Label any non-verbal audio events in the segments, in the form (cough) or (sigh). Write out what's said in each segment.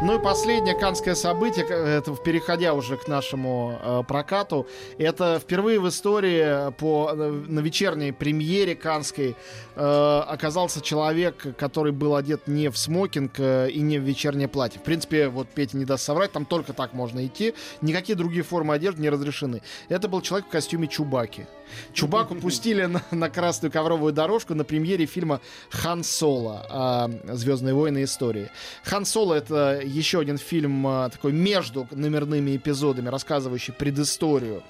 Ну и последнее канское событие, это, переходя уже к нашему э, прокату, это впервые в истории по, на вечерней премьере канской э, оказался человек, который был одет не в смокинг э, и не в вечернее платье. В принципе, вот Петя не даст соврать, там только так можно идти, никакие другие формы одежды не разрешены. Это был человек в костюме Чубаки. Чубаку (laughs) пустили на, на красную ковровую дорожку на премьере фильма «Хан Соло. Звездные войны. Истории». «Хан Соло» — это еще один фильм а, такой между номерными эпизодами, рассказывающий предысторию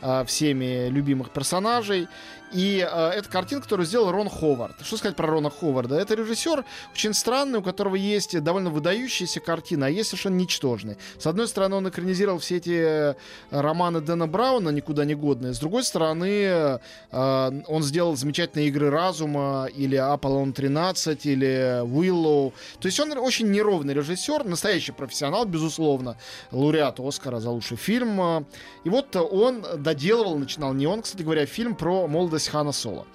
а, всеми любимых персонажей. И э, это картина, которую сделал Рон Ховард. Что сказать про Рона Ховарда? Это режиссер очень странный, у которого есть довольно выдающиеся картины, а есть совершенно ничтожные. С одной стороны, он экранизировал все эти э, романы Дэна Брауна, никуда не годные. С другой стороны, э, он сделал замечательные игры разума, или Аполлон 13, или Willow. То есть он очень неровный режиссер, настоящий профессионал, безусловно, лауреат Оскара за лучший фильм. И вот он доделывал, начинал не он, кстати говоря, фильм про молодость молодость Хана Соло.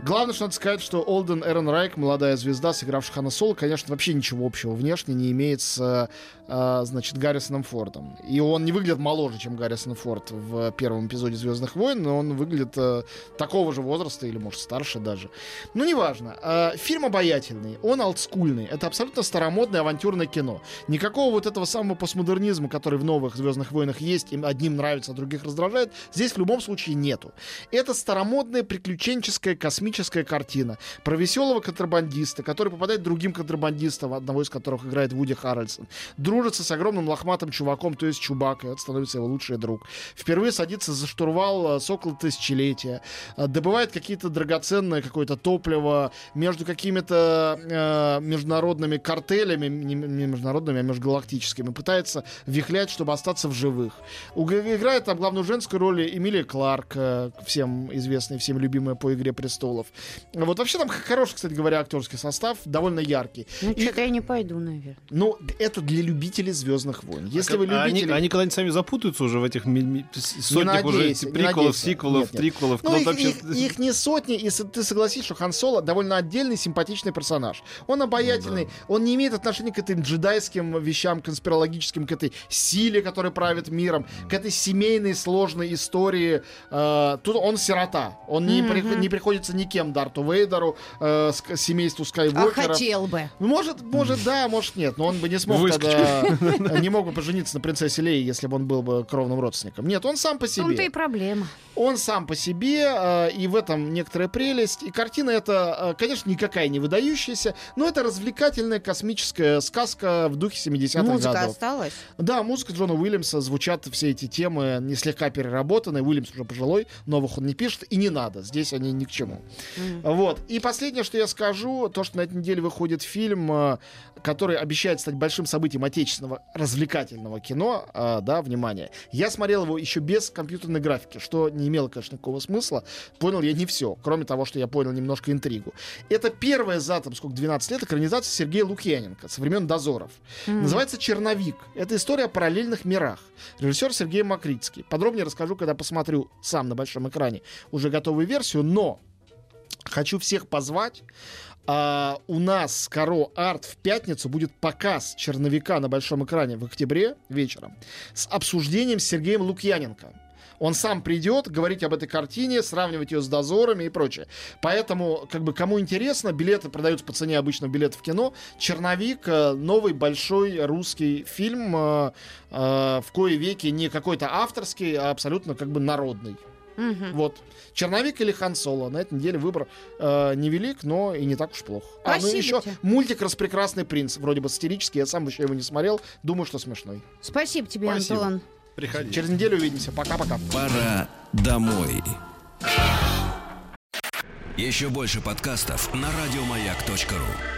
Главное, что надо сказать, что Олден Эрон Райк, молодая звезда, сыгравшая Хана Соло, конечно, вообще ничего общего внешне не имеет с э, значит, Гаррисоном Фордом. И он не выглядит моложе, чем Гаррисон Форд в первом эпизоде «Звездных войн», но он выглядит э, такого же возраста, или, может, старше даже. Ну, неважно. Э, фильм обаятельный, он олдскульный. Это абсолютно старомодное авантюрное кино. Никакого вот этого самого постмодернизма, который в новых «Звездных войнах» есть, им одним нравится, а других раздражает, здесь в любом случае нету. Это старомодная приключенческая космическая картина про веселого контрабандиста, который попадает другим контрабандистам, одного из которых играет Вуди Харрельсон. Дружится с огромным лохматым чуваком, то есть Чубака, это становится его лучший друг. Впервые садится за штурвал э, Сокола Тысячелетия, э, добывает какие-то драгоценные какое-то топливо между какими-то э, международными картелями, не международными, а межгалактическими, пытается вихлять, чтобы остаться в живых. Играет там главную женскую роль Эмилия Кларк, э, всем известная, всем любимая по «Игре престолов». Вот вообще там хороший, кстати говоря, актерский состав, довольно яркий. Ну, И... что-то я не пойду, наверное. Ну, это для любителей Звездных войн. А Если а, вы любители... Они, они когда-нибудь сами запутаются уже в этих сотнях уже приколов, сиквелов, нет, нет. триквелов. Ну, их, вообще... их, (laughs) их не сотни, если ты согласишься, что Хан Соло довольно отдельный, симпатичный персонаж. Он обаятельный, ну, да. он не имеет отношения к этим джедайским вещам, конспирологическим, к этой силе, которая правит миром, к этой семейной сложной истории. Э, тут он сирота. Он не, mm-hmm. при, не приходится никем Дарту Вейдеру, э, семейству Скайуокера. А хотел бы. Может, может, да, может, нет. Но он бы не смог Выскочил. тогда не мог бы пожениться на принцессе Лее, если бы он был бы кровным родственником. Нет, он сам по себе. Он-то и проблема. Он сам по себе, э, и в этом некоторая прелесть. И картина эта, э, конечно, никакая не выдающаяся, но это развлекательная космическая сказка в духе 70-х годов. Музыка осталась? Да, музыка Джона Уильямса, звучат все эти темы не слегка переработанные. Уильямс уже пожилой, новых он не пишет, и не надо. Здесь они ни к чему. Mm. Вот. И последнее, что я скажу, то, что на этой неделе выходит фильм, э, который обещает стать большим событием отечественного развлекательного кино, э, да, внимание. Я смотрел его еще без компьютерной графики, что не имело, конечно, никакого смысла. Понял я не все, кроме того, что я понял немножко интригу. Это первая за, там, сколько, 12 лет экранизация Сергея Лукьяненко со времен «Дозоров». Mm. Называется «Черновик». Это история о параллельных мирах. Режиссер Сергей Макритский. Подробнее расскажу, когда посмотрю сам на большом экране уже готовую версию, но хочу всех позвать а, у нас с Каро Арт в пятницу будет показ черновика на большом экране в октябре вечером с обсуждением с Сергеем Лукьяненко. Он сам придет говорить об этой картине, сравнивать ее с дозорами и прочее. Поэтому, как бы, кому интересно, билеты продаются по цене обычного билета в кино. Черновик, э, новый большой русский фильм, э, э, в кое веки не какой-то авторский, а абсолютно как бы народный. Угу. Вот. Черновик или Хан Соло. На этой неделе выбор э, невелик, но и не так уж плохо. Спасибо а, ну еще тебе. мультик «Распрекрасный принц». Вроде бы сатирический, я сам еще его не смотрел. Думаю, что смешной. Спасибо тебе, Спасибо. Антон. Приходи. Через неделю увидимся. Пока-пока. Пора домой. Еще больше подкастов на радиомаяк.ру